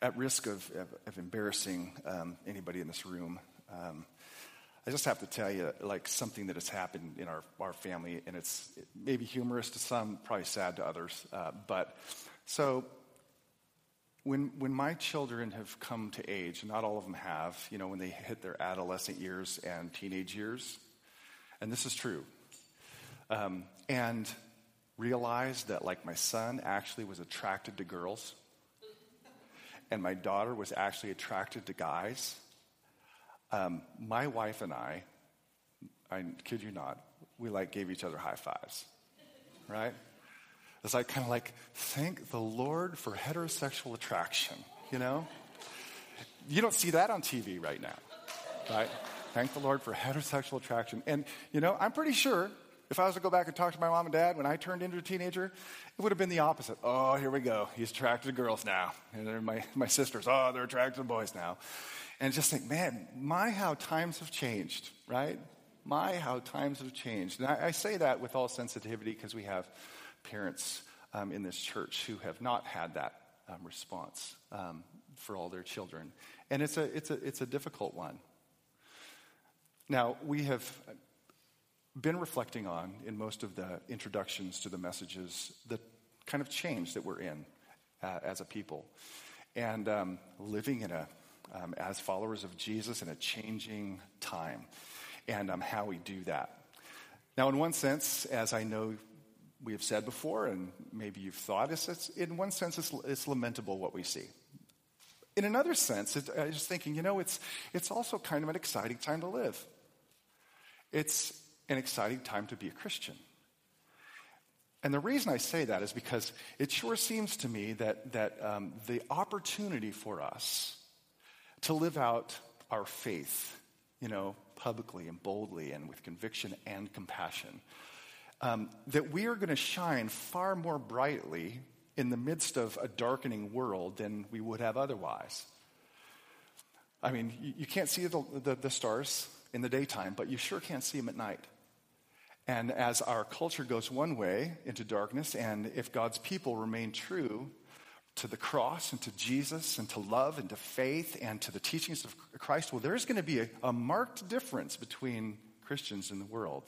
at risk of, of, of embarrassing um, anybody in this room, um, I just have to tell you, like, something that has happened in our, our family, and it's maybe humorous to some, probably sad to others. Uh, but so, when, when my children have come to age, not all of them have, you know, when they hit their adolescent years and teenage years, and this is true, um, and realize that, like, my son actually was attracted to girls, and my daughter was actually attracted to guys um, my wife and I, I kid you not, we like gave each other high fives, right? It's like kind of like, thank the Lord for heterosexual attraction, you know? You don't see that on TV right now, right? Thank the Lord for heterosexual attraction. And, you know, I'm pretty sure if I was to go back and talk to my mom and dad when I turned into a teenager, it would have been the opposite. Oh, here we go. He's attracted to girls now. And my, my sisters, oh, they're attracted to boys now and just think, man, my how times have changed, right? My how times have changed. And I, I say that with all sensitivity because we have parents um, in this church who have not had that um, response um, for all their children. And it's a, it's, a, it's a difficult one. Now, we have been reflecting on in most of the introductions to the messages the kind of change that we're in uh, as a people. And um, living in a um, as followers of Jesus in a changing time and um, how we do that. Now, in one sense, as I know we have said before, and maybe you've thought, it's, it's in one sense, it's, it's, lamentable what we see. In another sense, it, I was just thinking, you know, it's, it's also kind of an exciting time to live. It's an exciting time to be a Christian. And the reason I say that is because it sure seems to me that, that um, the opportunity for us to live out our faith, you know, publicly and boldly and with conviction and compassion. Um, that we are going to shine far more brightly in the midst of a darkening world than we would have otherwise. I mean, you, you can't see the, the, the stars in the daytime, but you sure can't see them at night. And as our culture goes one way into darkness, and if God's people remain true to the cross and to Jesus and to love and to faith and to the teachings of Christ, well, there's going to be a, a marked difference between Christians in the world.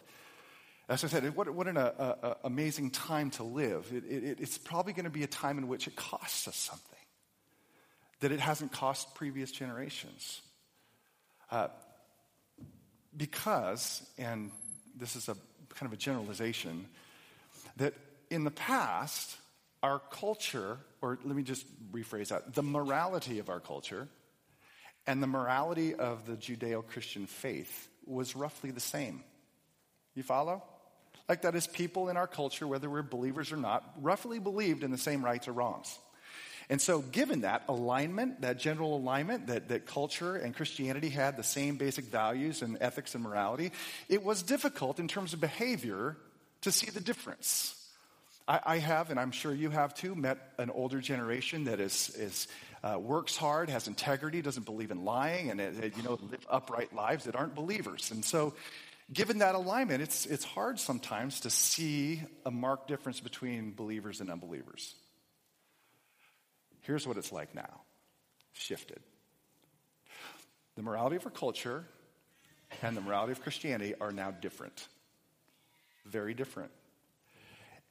As I said, what, what an a, a, amazing time to live. It, it, it's probably going to be a time in which it costs us something that it hasn't cost previous generations. Uh, because, and this is a kind of a generalization, that in the past, our culture, or let me just rephrase that, the morality of our culture and the morality of the Judeo Christian faith was roughly the same. You follow? Like that is, people in our culture, whether we're believers or not, roughly believed in the same rights or wrongs. And so, given that alignment, that general alignment, that, that culture and Christianity had the same basic values and ethics and morality, it was difficult in terms of behavior to see the difference. I, have, and I'm sure you have too, met an older generation that is, is uh, works hard, has integrity, doesn't believe in lying, and uh, you know live upright lives that aren't believers. And so, given that alignment, it's it's hard sometimes to see a marked difference between believers and unbelievers. Here's what it's like now, shifted. The morality of our culture and the morality of Christianity are now different, very different.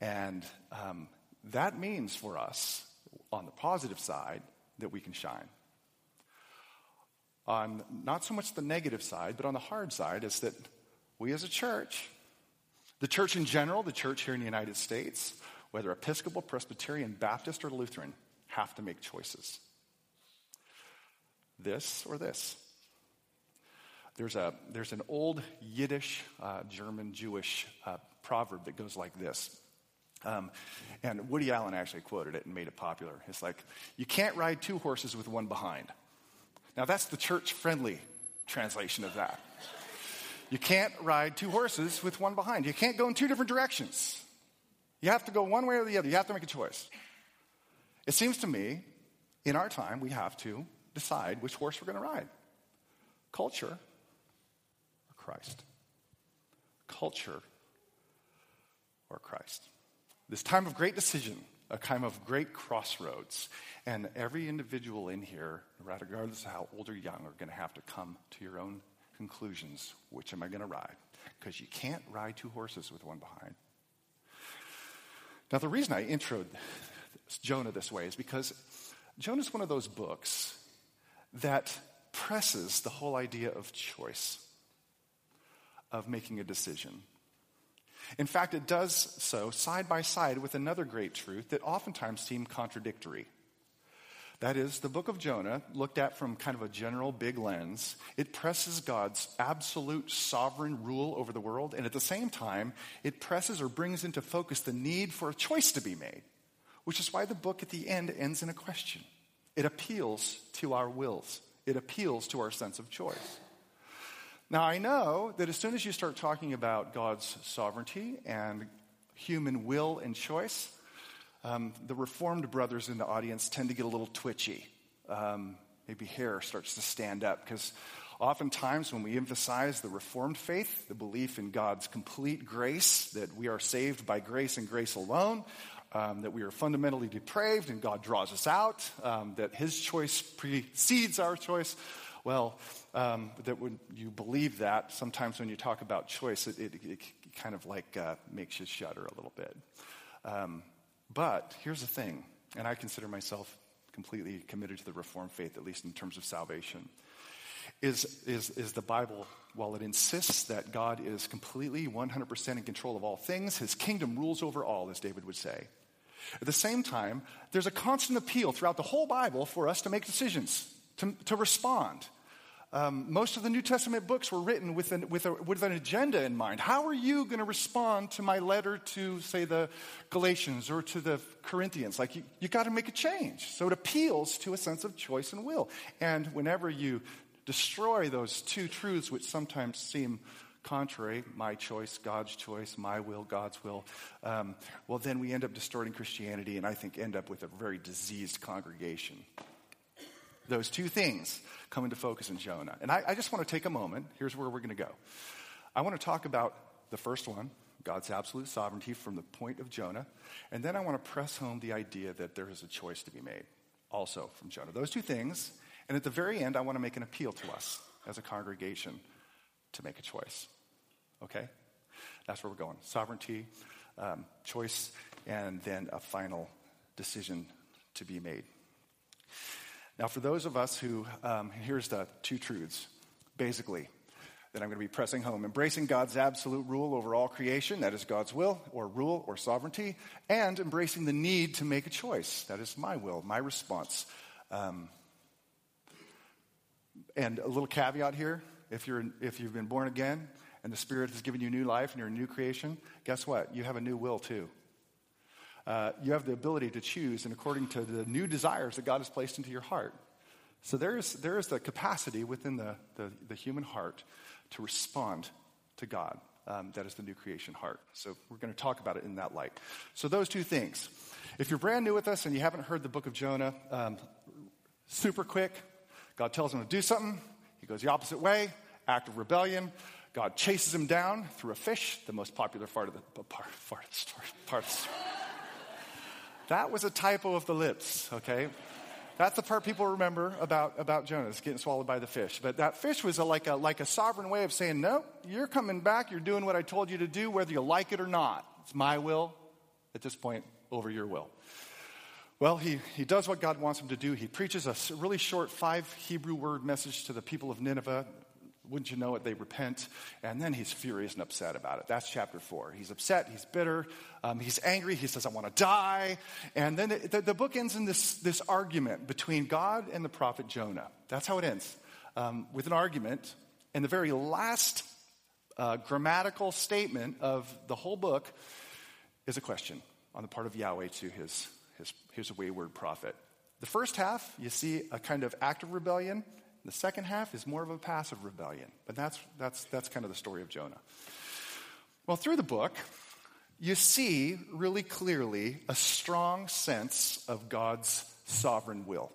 And um, that means for us, on the positive side, that we can shine. On not so much the negative side, but on the hard side, is that we as a church, the church in general, the church here in the United States, whether Episcopal, Presbyterian, Baptist, or Lutheran, have to make choices. This or this. There's, a, there's an old Yiddish, uh, German, Jewish uh, proverb that goes like this um, and Woody Allen actually quoted it and made it popular. It's like, you can't ride two horses with one behind. Now, that's the church friendly translation of that. You can't ride two horses with one behind. You can't go in two different directions. You have to go one way or the other. You have to make a choice. It seems to me, in our time, we have to decide which horse we're going to ride culture or Christ. Culture or Christ. This time of great decision a time of great crossroads. And every individual in here, regardless of how old or young, are going to have to come to your own conclusions. Which am I going to ride? Because you can't ride two horses with one behind. Now, the reason I introed Jonah this way is because Jonah is one of those books that presses the whole idea of choice, of making a decision. In fact, it does so side by side with another great truth that oftentimes seem contradictory. That is, the book of Jonah, looked at from kind of a general big lens, it presses God's absolute sovereign rule over the world, and at the same time, it presses or brings into focus the need for a choice to be made, which is why the book at the end ends in a question. It appeals to our wills, it appeals to our sense of choice. Now, I know that as soon as you start talking about God's sovereignty and human will and choice, um, the Reformed brothers in the audience tend to get a little twitchy. Um, maybe hair starts to stand up because oftentimes when we emphasize the Reformed faith, the belief in God's complete grace, that we are saved by grace and grace alone, um, that we are fundamentally depraved and God draws us out, um, that His choice precedes our choice. Well, um, that when you believe that, sometimes when you talk about choice, it, it, it kind of like uh, makes you shudder a little bit. Um, but here's the thing, and I consider myself completely committed to the Reformed faith, at least in terms of salvation, is, is, is the Bible, while it insists that God is completely 100% in control of all things, his kingdom rules over all, as David would say. At the same time, there's a constant appeal throughout the whole Bible for us to make decisions, to, to respond. Um, most of the New Testament books were written with an, with, a, with an agenda in mind. How are you going to respond to my letter to, say, the Galatians or to the Corinthians? Like, you, you got to make a change. So it appeals to a sense of choice and will. And whenever you destroy those two truths, which sometimes seem contrary my choice, God's choice, my will, God's will um, well, then we end up distorting Christianity and I think end up with a very diseased congregation. Those two things come into focus in Jonah. And I, I just want to take a moment. Here's where we're going to go. I want to talk about the first one, God's absolute sovereignty from the point of Jonah. And then I want to press home the idea that there is a choice to be made, also from Jonah. Those two things. And at the very end, I want to make an appeal to us as a congregation to make a choice. Okay? That's where we're going sovereignty, um, choice, and then a final decision to be made. Now, for those of us who, um, here's the two truths, basically, that I'm going to be pressing home embracing God's absolute rule over all creation, that is God's will, or rule, or sovereignty, and embracing the need to make a choice, that is my will, my response. Um, and a little caveat here if, you're, if you've been born again and the Spirit has given you new life and you're a new creation, guess what? You have a new will too uh, you have the ability to choose and according to the new desires that God has placed into your heart. So there is, there is the capacity within the, the, the human heart to respond to God. Um, that is the new creation heart. So we're going to talk about it in that light. So those two things. If you're brand new with us and you haven't heard the book of Jonah, um, super quick, God tells him to do something. He goes the opposite way, act of rebellion. God chases him down through a fish, the most popular part of the, part, part of the story. Part of the story. That was a typo of the lips, okay? That's the part people remember about, about Jonah's getting swallowed by the fish. But that fish was a, like, a, like a sovereign way of saying, No, you're coming back. You're doing what I told you to do, whether you like it or not. It's my will at this point over your will. Well, he, he does what God wants him to do. He preaches a really short five Hebrew word message to the people of Nineveh wouldn't you know it, they repent. And then he's furious and upset about it. That's chapter four. He's upset, he's bitter, um, he's angry, he says, I want to die. And then the, the, the, book ends in this, this argument between God and the prophet Jonah. That's how it ends, um, with an argument. And the very last uh, grammatical statement of the whole book is a question on the part of Yahweh to his, his, his wayward prophet. The first half, you see a kind of act of rebellion the second half is more of a passive rebellion. But that's, that's, that's kind of the story of Jonah. Well, through the book, you see really clearly a strong sense of God's sovereign will.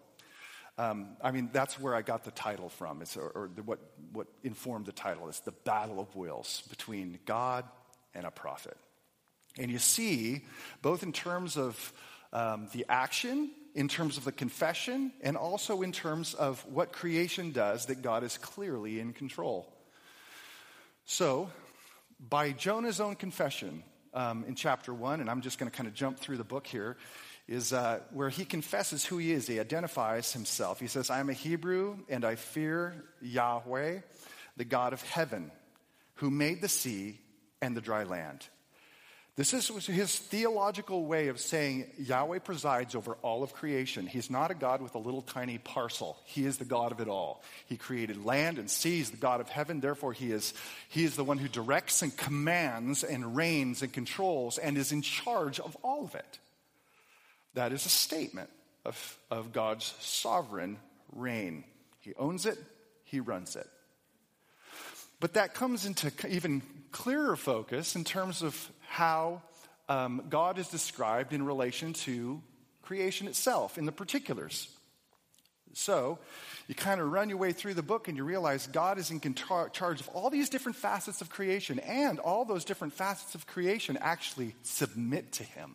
Um, I mean, that's where I got the title from, it's, or, or the, what, what informed the title is the battle of wills between God and a prophet. And you see, both in terms of um, the action, in terms of the confession, and also in terms of what creation does, that God is clearly in control. So, by Jonah's own confession um, in chapter one, and I'm just going to kind of jump through the book here, is uh, where he confesses who he is. He identifies himself. He says, I am a Hebrew and I fear Yahweh, the God of heaven, who made the sea and the dry land. This is his theological way of saying Yahweh presides over all of creation. He's not a God with a little tiny parcel. He is the God of it all. He created land and seas, the God of heaven. Therefore, he is, he is the one who directs and commands and reigns and controls and is in charge of all of it. That is a statement of, of God's sovereign reign. He owns it, he runs it. But that comes into even clearer focus in terms of how um, God is described in relation to creation itself, in the particulars. So, you kind of run your way through the book and you realize God is in charge of all these different facets of creation, and all those different facets of creation actually submit to Him.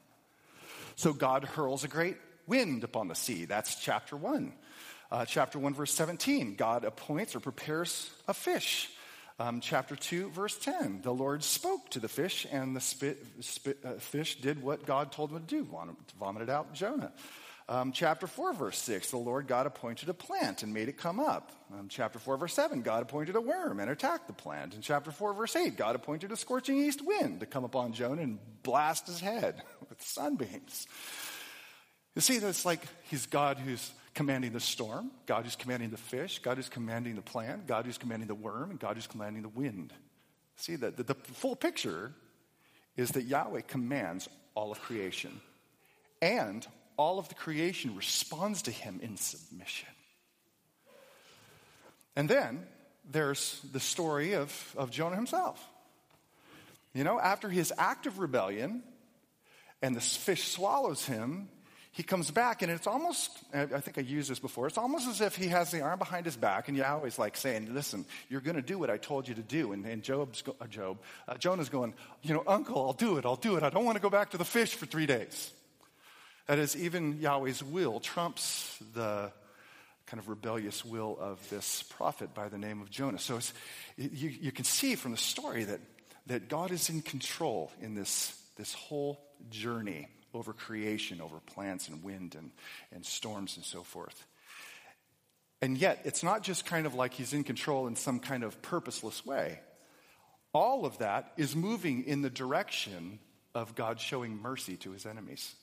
So, God hurls a great wind upon the sea. That's chapter 1. Uh, chapter 1, verse 17 God appoints or prepares a fish. Um, chapter 2, verse 10. The Lord spoke to the fish, and the spit, spit, uh, fish did what God told him to do, vomited out Jonah. Um, chapter 4, verse 6. The Lord God appointed a plant and made it come up. Um, chapter 4, verse 7. God appointed a worm and attacked the plant. In chapter 4, verse 8, God appointed a scorching east wind to come upon Jonah and blast his head with sunbeams. You see, that's like he's God who's commanding the storm, God who's commanding the fish, God who's commanding the plant, God who's commanding the worm, and God who's commanding the wind. See, the, the, the full picture is that Yahweh commands all of creation, and all of the creation responds to him in submission. And then there's the story of, of Jonah himself. You know, after his act of rebellion and the fish swallows him, he comes back, and it's almost, I think I used this before, it's almost as if he has the arm behind his back, and Yahweh's like saying, Listen, you're going to do what I told you to do. And, and Job's, uh, Job, uh, Jonah's going, You know, Uncle, I'll do it, I'll do it. I don't want to go back to the fish for three days. That is, even Yahweh's will trumps the kind of rebellious will of this prophet by the name of Jonah. So you, you can see from the story that, that God is in control in this, this whole journey over creation, over plants and wind and, and storms and so forth. And yet, it's not just kind of like he's in control in some kind of purposeless way. All of that is moving in the direction of God showing mercy to his enemies.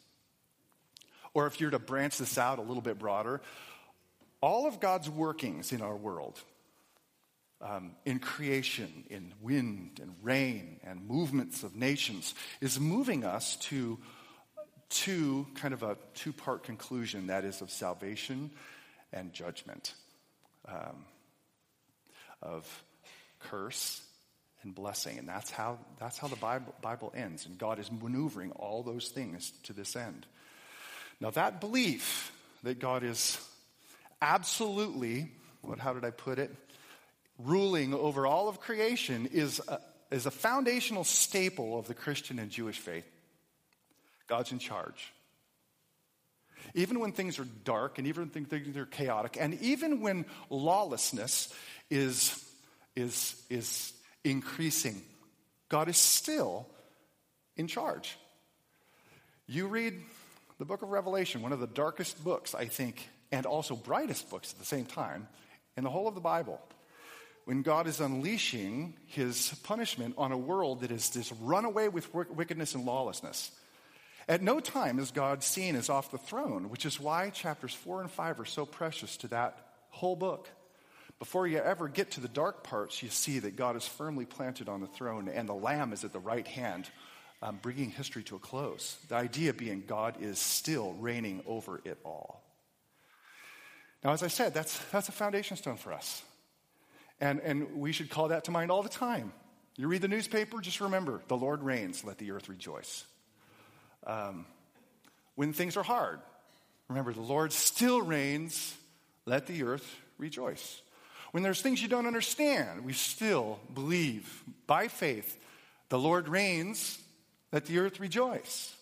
Or if you're to branch this out a little bit broader, all of God's workings in our world, um, in creation, in wind and rain and movements of nations, is moving us to to kind of a two part conclusion that is of salvation and judgment, um, of curse and blessing. And that's how, that's how the Bible, Bible ends. And God is maneuvering all those things to this end. Now, that belief that God is absolutely, what, how did I put it? Ruling over all of creation is a, is a foundational staple of the Christian and Jewish faith. God's in charge. Even when things are dark and even when things are chaotic, and even when lawlessness is, is, is increasing, God is still in charge. You read the book of Revelation, one of the darkest books, I think, and also brightest books at the same time in the whole of the Bible. When God is unleashing his punishment on a world that is just run away with wickedness and lawlessness. At no time is God seen as off the throne, which is why chapters 4 and 5 are so precious to that whole book. Before you ever get to the dark parts, you see that God is firmly planted on the throne and the Lamb is at the right hand, um, bringing history to a close. The idea being God is still reigning over it all. Now, as I said, that's, that's a foundation stone for us. And, and we should call that to mind all the time. You read the newspaper, just remember the Lord reigns, let the earth rejoice. Um, when things are hard, remember the Lord still reigns. Let the earth rejoice. When there's things you don't understand, we still believe by faith the Lord reigns. Let the earth rejoice.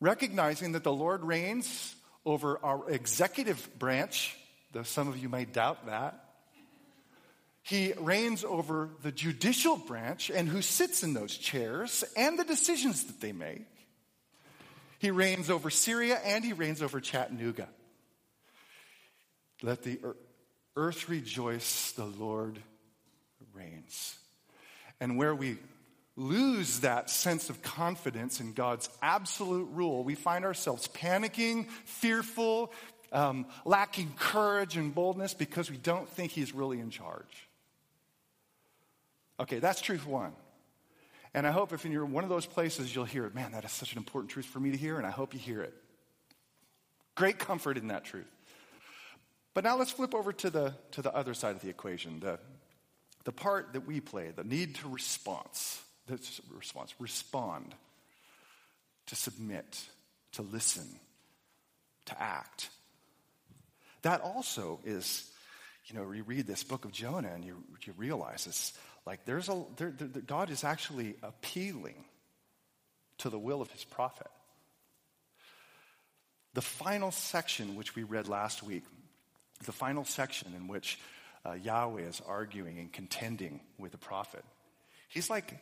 recognizing that the Lord reigns over our executive branch, though some of you may doubt that. He reigns over the judicial branch and who sits in those chairs and the decisions that they make. He reigns over Syria and he reigns over Chattanooga. Let the earth rejoice, the Lord reigns. And where we lose that sense of confidence in God's absolute rule, we find ourselves panicking, fearful, um, lacking courage and boldness because we don't think He's really in charge. Okay, that's truth one. And I hope if you're in one of those places, you'll hear it. Man, that is such an important truth for me to hear, and I hope you hear it. Great comfort in that truth. But now let's flip over to the, to the other side of the equation, the, the part that we play, the need to response. That's response. Respond, to submit, to listen, to act. That also is, you know, you read this book of Jonah and you, you realize this, like there's a, there, there, God is actually appealing to the will of his prophet. The final section, which we read last week, the final section in which uh, Yahweh is arguing and contending with the prophet, he's like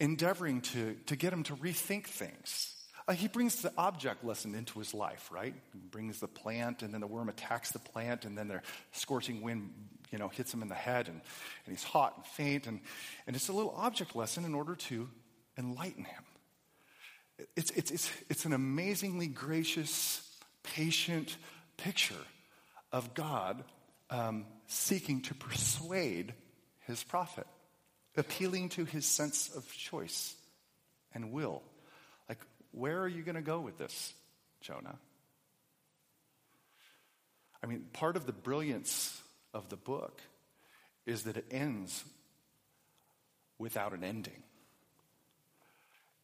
endeavoring to, to get him to rethink things. Uh, he brings the object lesson into his life, right? He brings the plant, and then the worm attacks the plant, and then the scorching wind, you know, hits him in the head, and, and he's hot and faint. And, and it's a little object lesson in order to enlighten him. It's, it's, it's, it's an amazingly gracious, patient picture of God um, seeking to persuade his prophet appealing to his sense of choice and will. Like, where are you going to go with this, Jonah? I mean, part of the brilliance of the book is that it ends without an ending.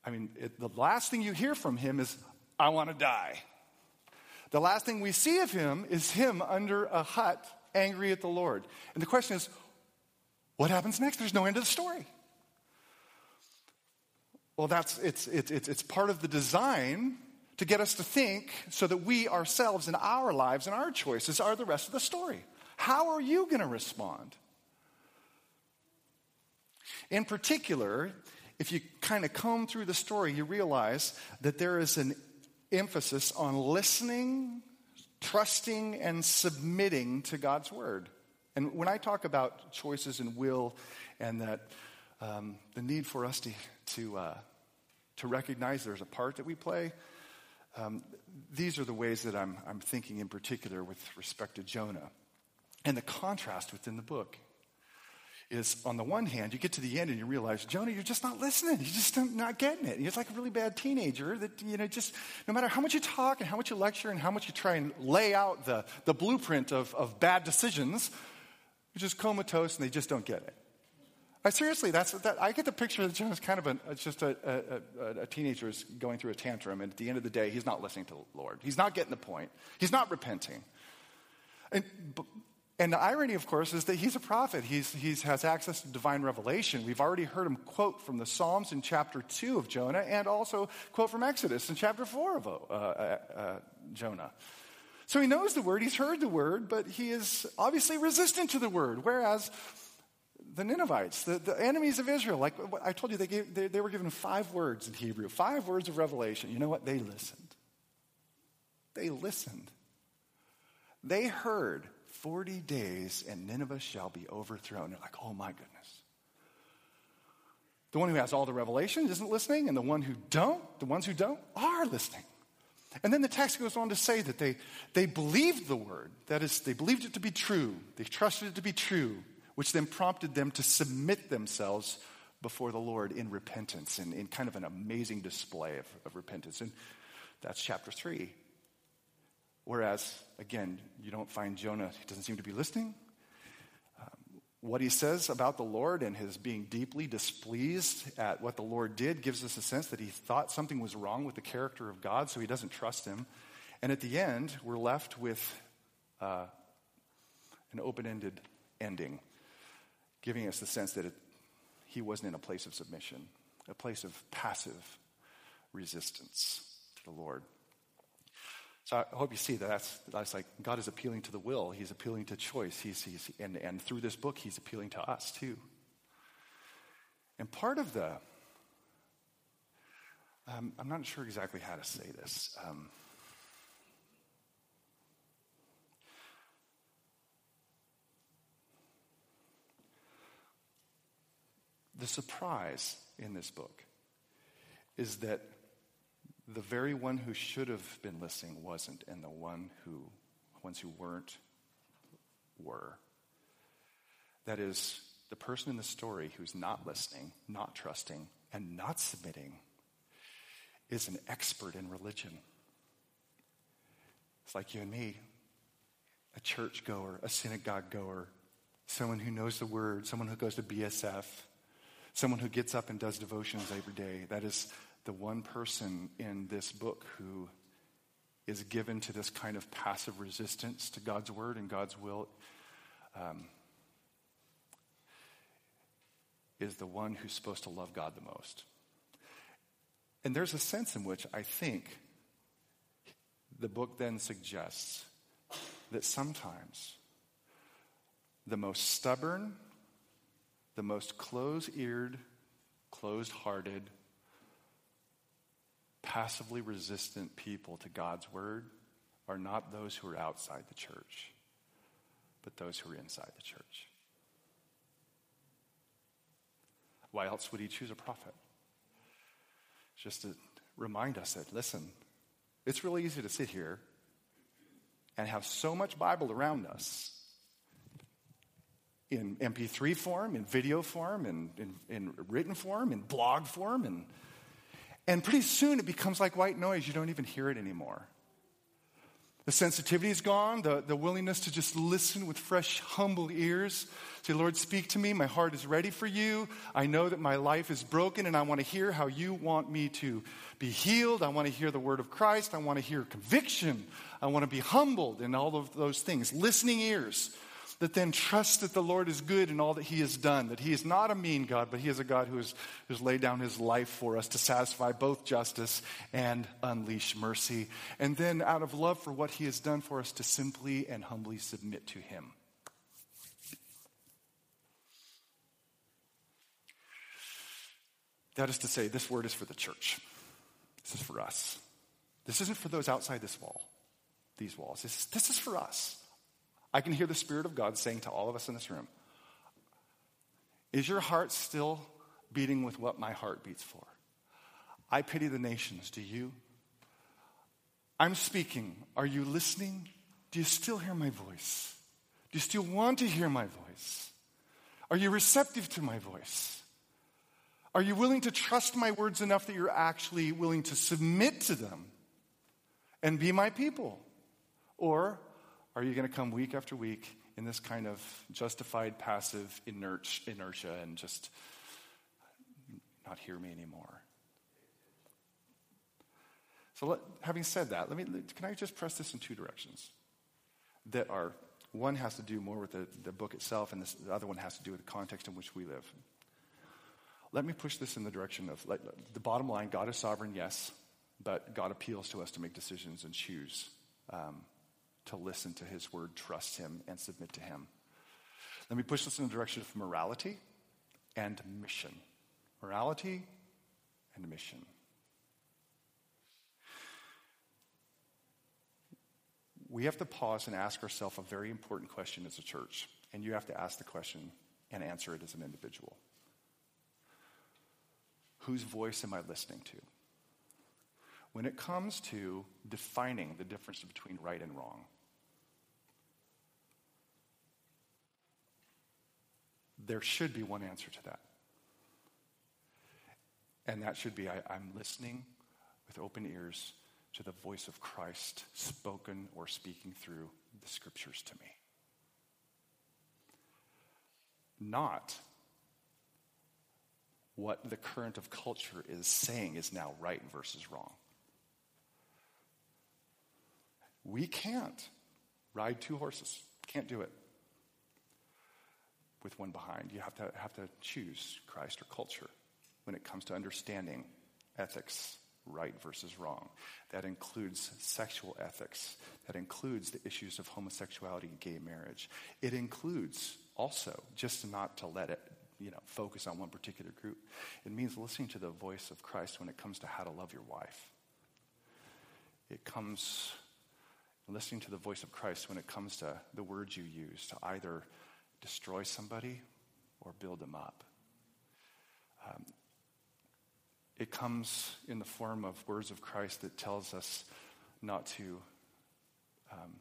I mean, it, the last thing you hear from him is, I want to die. The last thing we see of him is him under a hut, angry at the Lord. And the question is, what happens next? There's no end to the story. Well, that's it's, it's, it's, it's part of the design to get us to think so that we ourselves in our lives and our choices are the rest of the story. How are you going to respond? In particular, if you kind of comb through the story, you realize that there is an emphasis on listening, trusting, and submitting to God's word. And when I talk about choices and will and that um, the need for us to, to, uh, to recognize there's a part that we play, um, these are the ways that I'm, I'm thinking in particular with respect to Jonah. And the contrast within the book is on the one hand, you get to the end and you realize, Jonah, you're just not listening. You're just not getting it. You're like a really bad teenager that, you know, just no matter how much you talk and how much you lecture and how much you try and lay out the, the blueprint of, of bad decisions, you're just comatose and they just don't get it. I, seriously, that's that, I get the picture that Jonah's kind of a, just a, a, a teenager is going through a tantrum, and at the end of the day, he's not listening to the Lord. He's not getting the point. He's not repenting. And, and the irony, of course, is that he's a prophet. He he's, has access to divine revelation. We've already heard him quote from the Psalms in chapter 2 of Jonah and also quote from Exodus in chapter 4 of uh, uh, uh, Jonah. So he knows the word, he's heard the word, but he is obviously resistant to the word. Whereas the Ninevites, the, the enemies of Israel, like I told you, they, gave, they, they were given five words in Hebrew, five words of revelation. You know what? They listened. They listened. They heard 40 days and Nineveh shall be overthrown. They're like, oh my goodness. The one who has all the revelation isn't listening, and the one who don't, the ones who don't, are listening. And then the text goes on to say that they, they believed the word. That is, they believed it to be true. They trusted it to be true, which then prompted them to submit themselves before the Lord in repentance and in kind of an amazing display of, of repentance. And that's chapter 3. Whereas, again, you don't find Jonah, he doesn't seem to be listening what he says about the Lord and his being deeply displeased at what the Lord did gives us a sense that he thought something was wrong with the character of God, so he doesn't trust him. And at the end, we're left with uh, an open ended ending, giving us the sense that it, he wasn't in a place of submission, a place of passive resistance to the Lord. So I hope you see that that's, that's like God is appealing to the will. He's appealing to choice. He's, he's, and, and through this book, he's appealing to us too. And part of the, um, I'm not sure exactly how to say this. Um, the surprise in this book is that the very one who should have been listening wasn't, and the one who, ones who weren't, were. That is, the person in the story who's not listening, not trusting, and not submitting is an expert in religion. It's like you and me, a church goer, a synagogue goer, someone who knows the word, someone who goes to BSF, someone who gets up and does devotions every day. That is the one person in this book who is given to this kind of passive resistance to God's word and God's will um, is the one who's supposed to love God the most. And there's a sense in which I think the book then suggests that sometimes the most stubborn, the most close eared, closed hearted, passively resistant people to God's word are not those who are outside the church, but those who are inside the church. Why else would he choose a prophet? Just to remind us that, listen, it's really easy to sit here and have so much Bible around us in MP3 form, in video form, in, in, in written form, in blog form, and and pretty soon it becomes like white noise. You don't even hear it anymore. The sensitivity is gone, the, the willingness to just listen with fresh, humble ears. Say, Lord, speak to me. My heart is ready for you. I know that my life is broken and I want to hear how you want me to be healed. I want to hear the word of Christ. I want to hear conviction. I want to be humbled and all of those things. Listening ears that then trust that the Lord is good in all that He has done, that He is not a mean God, but He is a God who has, who's laid down His life for us to satisfy both justice and unleash mercy. And then, out of love for what He has done for us, to simply and humbly submit to Him. That is to say, this word is for the church. This is for us. This isn't for those outside this wall, these walls. This, this is for us. I can hear the Spirit of God saying to all of us in this room Is your heart still beating with what my heart beats for? I pity the nations. Do you? I'm speaking. Are you listening? Do you still hear my voice? Do you still want to hear my voice? Are you receptive to my voice? Are you willing to trust my words enough that you're actually willing to submit to them and be my people? Or are you going to come week after week in this kind of justified, passive inertia and just not hear me anymore? So, let, having said that, let me, can I just press this in two directions? That are, one has to do more with the, the book itself, and this, the other one has to do with the context in which we live. Let me push this in the direction of the bottom line God is sovereign, yes, but God appeals to us to make decisions and choose. Um, to listen to his word, trust him, and submit to him. Let me push this in the direction of morality and mission. Morality and mission. We have to pause and ask ourselves a very important question as a church, and you have to ask the question and answer it as an individual. Whose voice am I listening to? When it comes to defining the difference between right and wrong, There should be one answer to that. And that should be I, am listening with open ears to the voice of Christ spoken or speaking through the scriptures to me. Not what the current of culture is saying is now right versus wrong. We can't ride two horses. Can't do it with one behind. You have to, have to choose Christ or culture when it comes to understanding ethics right versus wrong. That includes sexual ethics. That includes the issues of homosexuality and gay marriage. It includes also just not to let it you know, focus on one particular group. It means listening to the voice of Christ when it comes to how to love your wife. It comes listening to the voice of Christ when it comes to the words you use to either destroy somebody or build them up. Um, it comes in the form of words of Christ that tells us not to um,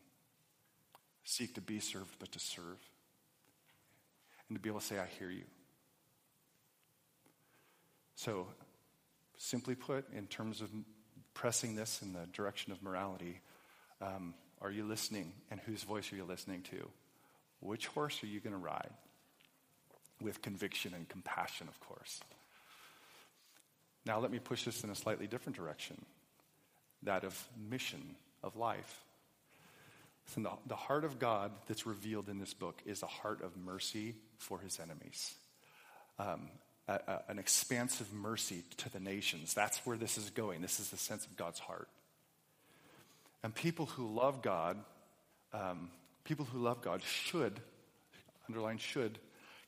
seek to be served, but to serve. And to be able to say, I hear you. So, simply put, in terms of pressing this in the direction of morality, um, are you listening? And whose voice are you listening to? Which horse are you going to ride? With conviction and compassion, of course. Now, let me push this in a slightly different direction that of mission of life. the, the heart of God that's revealed in this book is a heart of mercy for his enemies. Um, a, a, an expansive mercy to the nations. That's where this is going. This is the sense of God's heart. And people who love God, um, people who love God should, underline should,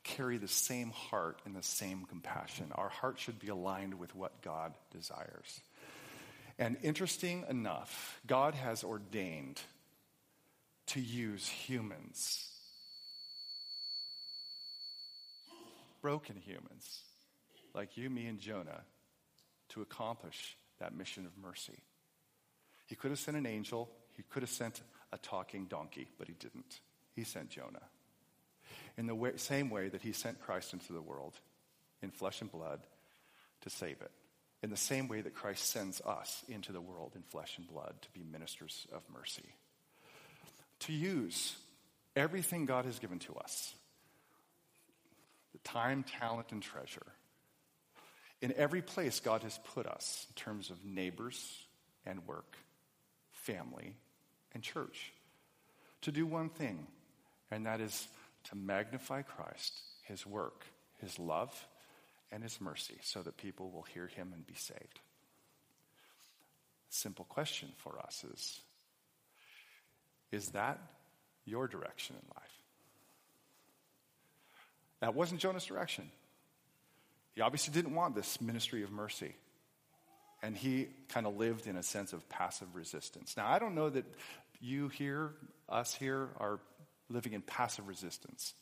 carry the same heart and the same compassion. Our heart should be aligned with what God desires. And interesting enough, God has ordained to use humans, broken humans, like you, me, and Jonah, to accomplish that mission of mercy. He could have sent an angel, he could have sent a talking donkey, but he didn't. He sent Jonah. In the way, same way that he sent Christ into the world in flesh and blood to save it. In the same way that Christ sends us into the world in flesh and blood to be ministers of mercy. To use everything God has given to us the time, talent, and treasure in every place God has put us in terms of neighbors and work family, and church to do one thing, and that is to magnify Christ, his work, his love, and his mercy, so that people will hear him and be saved. Simple question for us is Is that your direction in life? That wasn't Jonah's direction. He obviously didn't want this ministry of mercy. And he kind of lived in a sense of passive resistance. Now, I don't know that you here, us here, are living in passive resistance.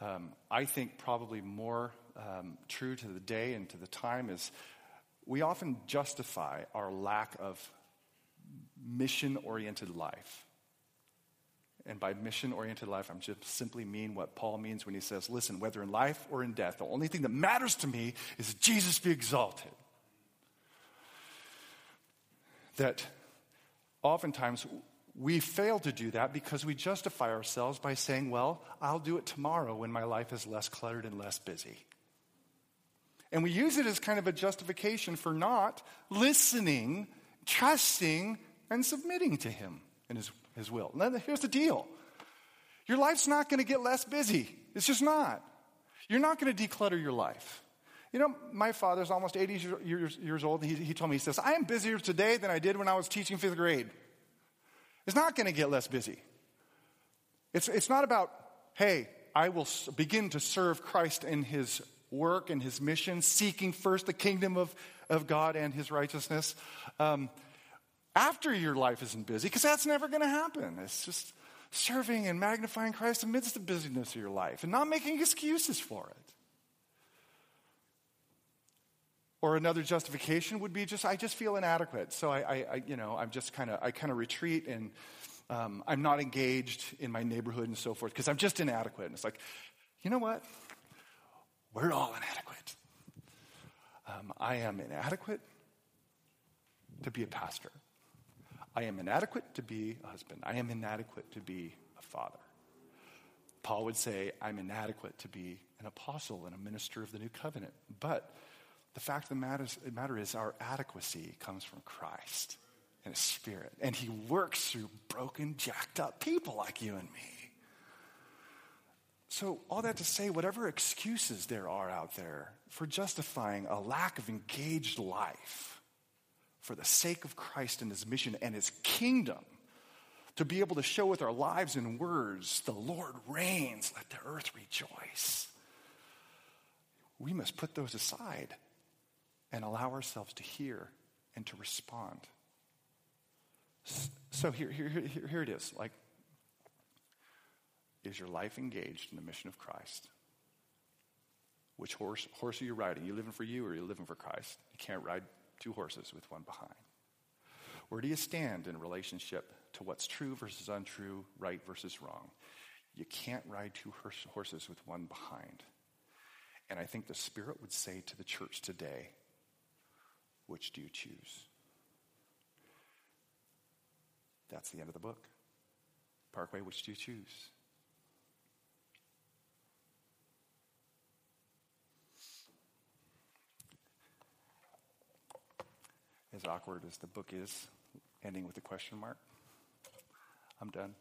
Um, I think probably more um, true to the day and to the time is we often justify our lack of mission oriented life. And by mission oriented life, I'm just simply mean what Paul means when he says, listen, whether in life or in death, the only thing that matters to me is Jesus be exalted that oftentimes we fail to do that because we justify ourselves by saying, well, I'll do it tomorrow when my life is less cluttered and less busy. And we use it as kind of a justification for not listening, trusting, and submitting to Him and His, his will. Now, here's the deal your life's not going to get less busy, it's just not. You're not going to declutter your life. You know, my father's almost 80 years, years old. He, he told me, he says, I am busier today than I did when I was teaching fifth grade. It's not going to get less busy. It's, it's not about, hey, I will begin to serve Christ in his work and his mission, seeking first the kingdom of, of God and his righteousness. Um, after your life isn't busy, because that's never going to happen. It's just serving and magnifying Christ amidst the busyness of your life and not making excuses for it. Or another justification would be just, I just feel inadequate. So I, I, I you know, I'm just kind of, I kind of retreat and um, I'm not engaged in my neighborhood and so forth because I'm just inadequate. And it's like, you know what? We're all inadequate. Um, I am inadequate to be a pastor. I am inadequate to be a husband. I am inadequate to be a father. Paul would say, I'm inadequate to be an apostle and a minister of the new covenant. But the fact of the matter is, the matter is our adequacy comes from Christ and His Spirit. And He works through broken, jacked up people like you and me. So, all that to say, whatever excuses there are out there for justifying a lack of engaged life, for the sake of Christ and his mission and his kingdom, to be able to show with our lives and words, the Lord reigns, let the earth rejoice. We must put those aside and allow ourselves to hear and to respond. So here, here, here, here it is. Like, is your life engaged in the mission of Christ? Which horse, horse are you riding? Are you living for you or are you living for Christ? You can't ride two horses with one behind. Where do you stand in relationship to what's true versus untrue, right versus wrong? You can't ride two horses with one behind. And I think the Spirit would say to the church today, which do you choose? That's the end of the book. Parkway, which do you choose? As awkward as the book is, ending with a question mark, I'm done.